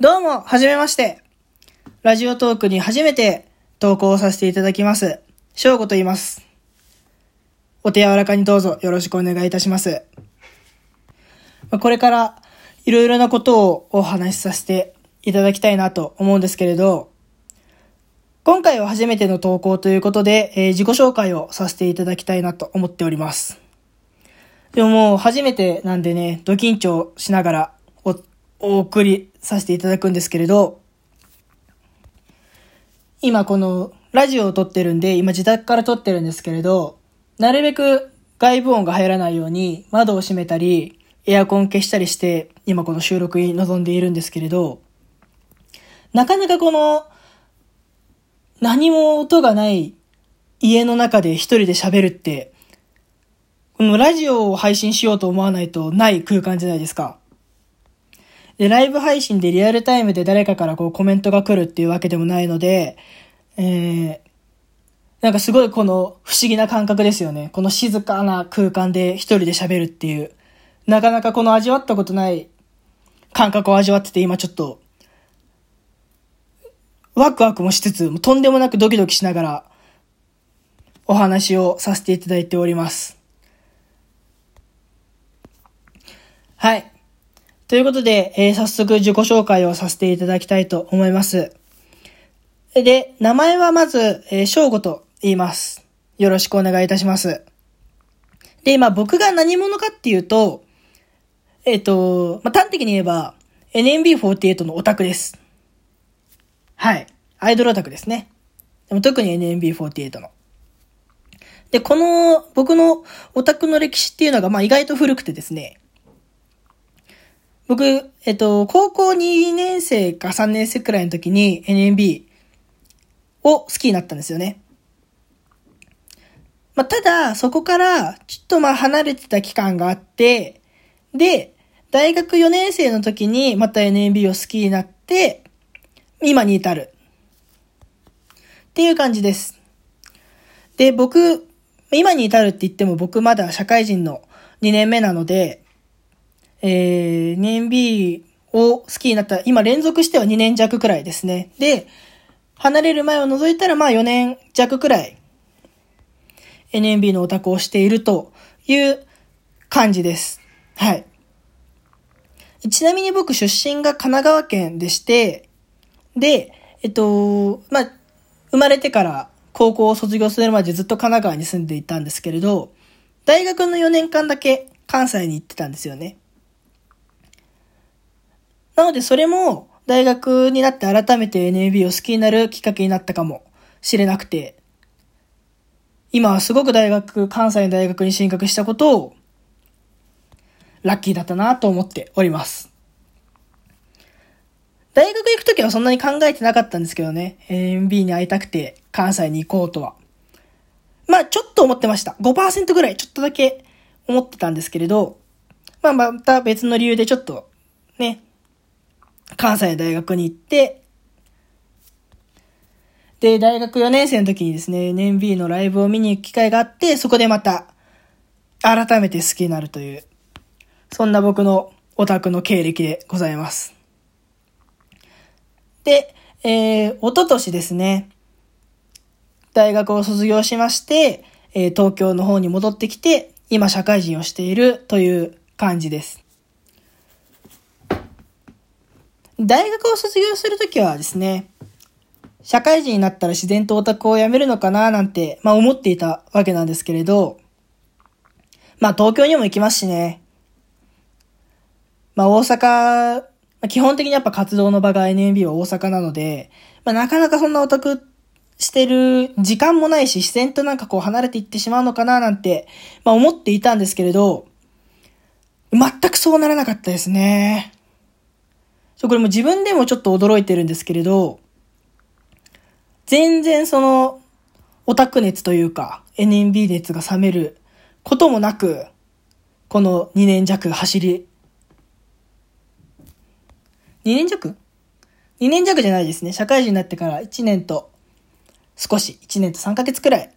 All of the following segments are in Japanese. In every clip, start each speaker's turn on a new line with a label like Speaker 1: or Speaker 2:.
Speaker 1: どうも、はじめまして。ラジオトークに初めて投稿させていただきます。翔吾と言います。お手柔らかにどうぞよろしくお願いいたします。これからいろいろなことをお話しさせていただきたいなと思うんですけれど、今回は初めての投稿ということで、えー自己紹介をさせていただきたいなと思っております。でももう初めてなんでね、ド緊張しながらおお送りさせていただくんですけれど、今このラジオを撮ってるんで、今自宅から撮ってるんですけれど、なるべく外部音が入らないように窓を閉めたり、エアコン消したりして、今この収録に臨んでいるんですけれど、なかなかこの、何も音がない家の中で一人で喋るって、このラジオを配信しようと思わないとない空間じゃないですか。で、ライブ配信でリアルタイムで誰かからこうコメントが来るっていうわけでもないので、えー、なんかすごいこの不思議な感覚ですよね。この静かな空間で一人で喋るっていう。なかなかこの味わったことない感覚を味わってて今ちょっと、ワクワクもしつつ、もうとんでもなくドキドキしながらお話をさせていただいております。はい。ということで、えー早速自己紹介をさせていただきたいと思います。で、名前はまず、えー、翔吾と言います。よろしくお願いいたします。で、まあ僕が何者かっていうと、えっ、と、まあ端的に言えば、NMB48 のオタクです。はい。アイドルオタクですね。でも特に NMB48 の。で、この僕のオタクの歴史っていうのが、まあ意外と古くてですね、僕、えっと、高校2年生か3年生くらいの時に NMB を好きになったんですよね。まあ、ただ、そこから、ちょっとまあ離れてた期間があって、で、大学4年生の時にまた NMB を好きになって、今に至る。っていう感じです。で、僕、今に至るって言っても僕まだ社会人の2年目なので、えー、NMB を好きになった、今連続しては2年弱くらいですね。で、離れる前を除いたらまあ4年弱くらい NMB のオタクをしているという感じです。はい。ちなみに僕出身が神奈川県でして、で、えっと、まあ、生まれてから高校を卒業するまでずっと神奈川に住んでいたんですけれど、大学の4年間だけ関西に行ってたんですよね。のでそれも大学になって改めて NAB を好きになるきっかけになったかもしれなくて、今はすごく大学、関西の大学に進学したことをラッキーだったなと思っております。大学行くときはそんなに考えてなかったんですけどね、NB に会いたくて関西に行こうとは。まあちょっと思ってました。5%ぐらいちょっとだけ思ってたんですけれど、まあまた別の理由でちょっとね、関西大学に行って、で、大学4年生の時にですね、NB のライブを見に行く機会があって、そこでまた、改めて好きになるという、そんな僕のオタクの経歴でございます。で、えー、一昨年ですね、大学を卒業しまして、えー東京の方に戻ってきて、今社会人をしているという感じです。大学を卒業するときはですね、社会人になったら自然とオタクを辞めるのかななんて、まあ思っていたわけなんですけれど、まあ東京にも行きますしね。まあ大阪、まあ基本的にやっぱ活動の場が NMB は大阪なので、まあなかなかそんなオタクしてる時間もないし、自然となんかこう離れていってしまうのかななんて、まあ思っていたんですけれど、全くそうならなかったですね。そう、これも自分でもちょっと驚いてるんですけれど、全然その、オタク熱というか、NMB 熱が冷めることもなく、この2年弱走り、2年弱 ?2 年弱じゃないですね。社会人になってから1年と少し、1年と3ヶ月くらい、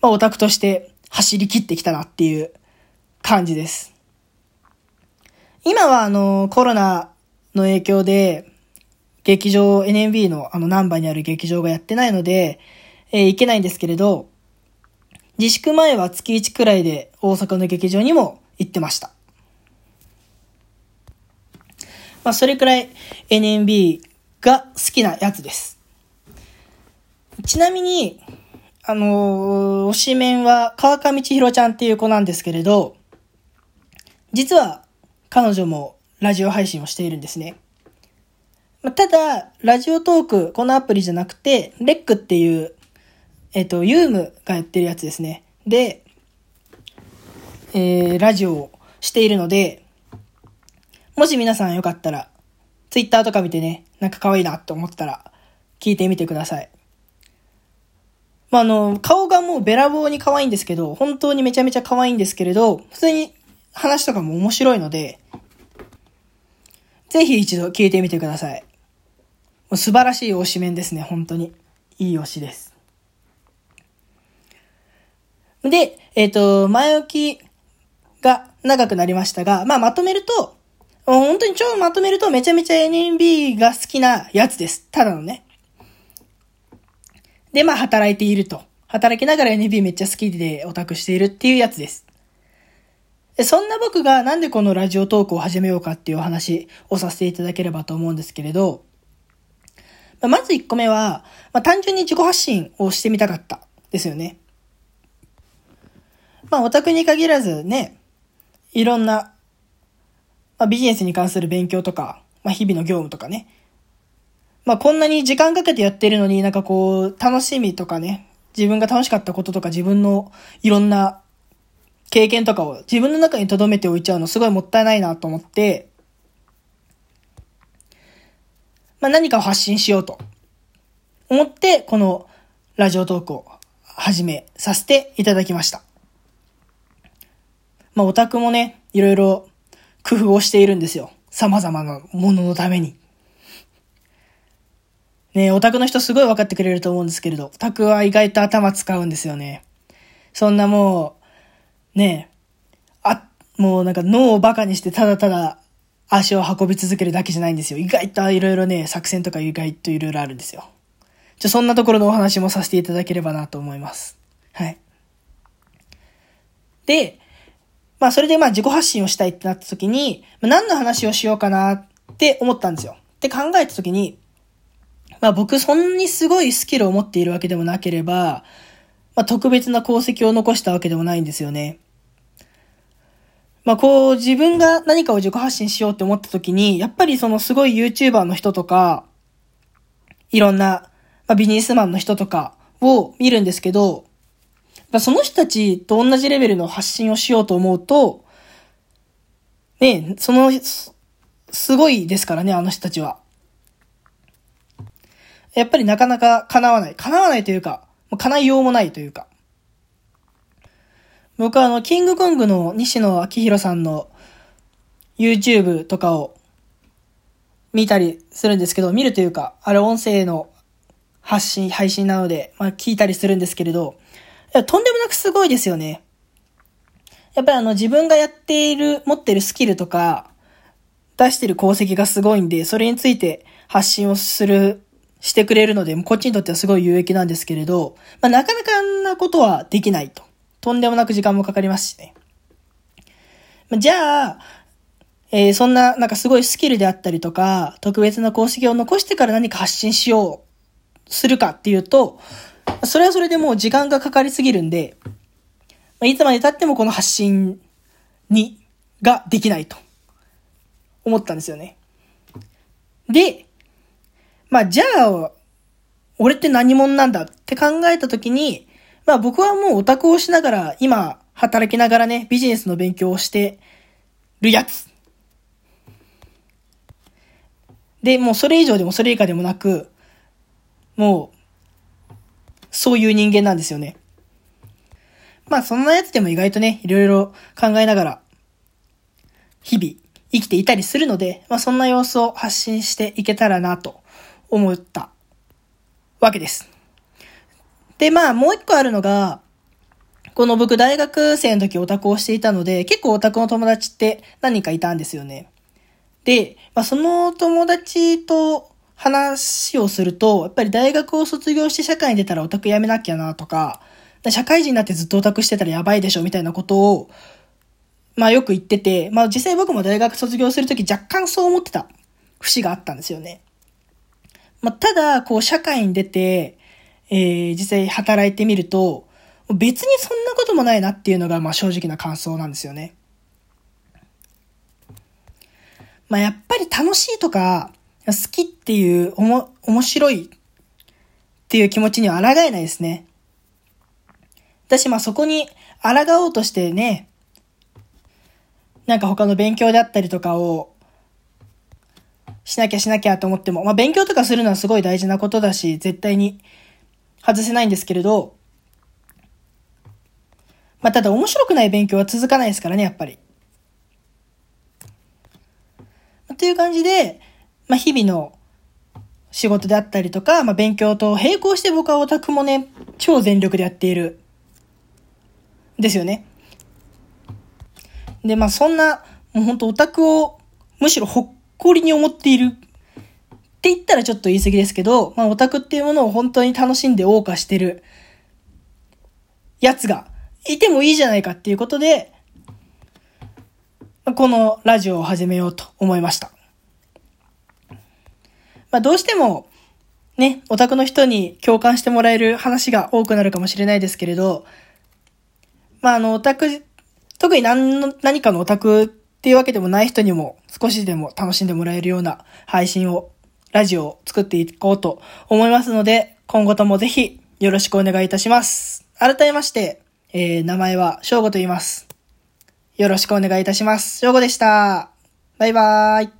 Speaker 1: まあオタクとして走り切ってきたなっていう感じです。今はあの、コロナの影響で、劇場、NMB のあのナンバーにある劇場がやってないので、えー、行けないんですけれど、自粛前は月1くらいで大阪の劇場にも行ってました。まあ、それくらい NMB が好きなやつです。ちなみに、あのー、推しメンは川上千尋ちゃんっていう子なんですけれど、実は彼女もラジオ配信をしているんですね。ただ、ラジオトーク、このアプリじゃなくて、レックっていう、えっ、と、ユームがやってるやつですね。で、えー、ラジオをしているので、もし皆さんよかったら、ツイッターとか見てね、なんか可愛いなって思ったら、聞いてみてください。まあ、あの、顔がもうべらぼうに可愛いんですけど、本当にめちゃめちゃ可愛いんですけれど、普通に話とかも面白いので、ぜひ一度聞いてみてください。もう素晴らしい推し面ですね、本当に。いい推しです。で、えっ、ー、と、前置きが長くなりましたが、まあまとめると、本当に超まとめるとめちゃめちゃ NMB が好きなやつです。ただのね。で、まあ働いていると。働きながら NB めっちゃ好きでオタクしているっていうやつです。そんな僕がなんでこのラジオトークを始めようかっていうお話をさせていただければと思うんですけれど、まず1個目は、まあ、単純に自己発信をしてみたかったですよね。まあオタクに限らずね、いろんな、まあ、ビジネスに関する勉強とか、まあ、日々の業務とかね、まあこんなに時間かけてやってるのになんかこう、楽しみとかね、自分が楽しかったこととか自分のいろんな経験とかを自分の中に留めておいちゃうのすごいもったいないなと思って、まあ何かを発信しようと思って、このラジオトークを始めさせていただきました。まあオタクもね、いろいろ工夫をしているんですよ。様々なもののために。ねオタクの人すごい分かってくれると思うんですけれど、オタクは意外と頭使うんですよね。そんなもう、ねえあ、もうなんか脳をバカにしてただただ足を運び続けるだけじゃないんですよ。意外といろいろね、作戦とか意外といろいろあるんですよ。じゃ、そんなところのお話もさせていただければなと思います。はい。で、まあそれでまあ自己発信をしたいってなった時に、何の話をしようかなって思ったんですよ。って考えた時に、まあ僕そんなにすごいスキルを持っているわけでもなければ、まあ特別な功績を残したわけでもないんですよね。まあこう自分が何かを自己発信しようって思った時に、やっぱりそのすごい YouTuber の人とか、いろんな、まあ、ビジネスマンの人とかを見るんですけど、まあ、その人たちと同じレベルの発信をしようと思うと、ねその、すごいですからね、あの人たちは。やっぱりなかなか叶わない。叶わないというか、叶いようもないというか。僕はあの、キングコングの西野昭弘さんの YouTube とかを見たりするんですけど、見るというか、あれ音声の発信、配信なので、まあ聞いたりするんですけれど、いや、とんでもなくすごいですよね。やっぱりあの自分がやっている、持ってるスキルとか、出してる功績がすごいんで、それについて発信をするしてくれるので、こっちにとってはすごい有益なんですけれど、まあ、なかなかあんなことはできないと。とんでもなく時間もかかりますしね。じゃあ、えー、そんな、なんかすごいスキルであったりとか、特別な功績を残してから何か発信しよう、するかっていうと、それはそれでもう時間がかかりすぎるんで、いつまで経ってもこの発信に、ができないと思ったんですよね。で、まあ、じゃあ、俺って何者なんだって考えたときに、まあ僕はもうオタクをしながら、今、働きながらね、ビジネスの勉強をしてるやつ。で、もうそれ以上でもそれ以下でもなく、もう、そういう人間なんですよね。まあそんなやつでも意外とね、いろいろ考えながら、日々生きていたりするので、まあそんな様子を発信していけたらなと思ったわけです。で、まあ、もう一個あるのが、この僕大学生の時オタクをしていたので、結構オタクの友達って何人かいたんですよね。で、まあ、その友達と話をすると、やっぱり大学を卒業して社会に出たらオタクやめなきゃなとか、社会人になってずっとオタクしてたらやばいでしょみたいなことを、まあよく言ってて、まあ実際僕も大学卒業するとき若干そう思ってた節があったんですよね。まあただ、こう社会に出て、えー、実際働いてみると、別にそんなこともないなっていうのが、まあ正直な感想なんですよね。まあやっぱり楽しいとか、好きっていう、おも、面白いっていう気持ちには抗えないですね。私まあそこに抗おうとしてね、なんか他の勉強であったりとかをしなきゃしなきゃと思っても、まあ勉強とかするのはすごい大事なことだし、絶対に外せないんですけれど、まあただ面白くない勉強は続かないですからね、やっぱり。という感じで、まあ日々の仕事であったりとか、まあ勉強と並行して僕はオタクもね、超全力でやっている。ですよね。で、まあそんな、もうほんとオタクをむしろほっこりに思っているって言ったらちょっと言い過ぎですけど、まあオタクっていうものを本当に楽しんで謳歌してるやつがいてもいいじゃないかっていうことで、このラジオを始めようと思いました。まあどうしてもね、オタクの人に共感してもらえる話が多くなるかもしれないですけれど、まああのオタク特に何の、何かのオタクっていうわけでもない人にも少しでも楽しんでもらえるような配信を、ラジオを作っていこうと思いますので、今後ともぜひよろしくお願いいたします。改めまして、えー、名前は翔吾と言います。よろしくお願いいたします。翔吾でした。バイバーイ。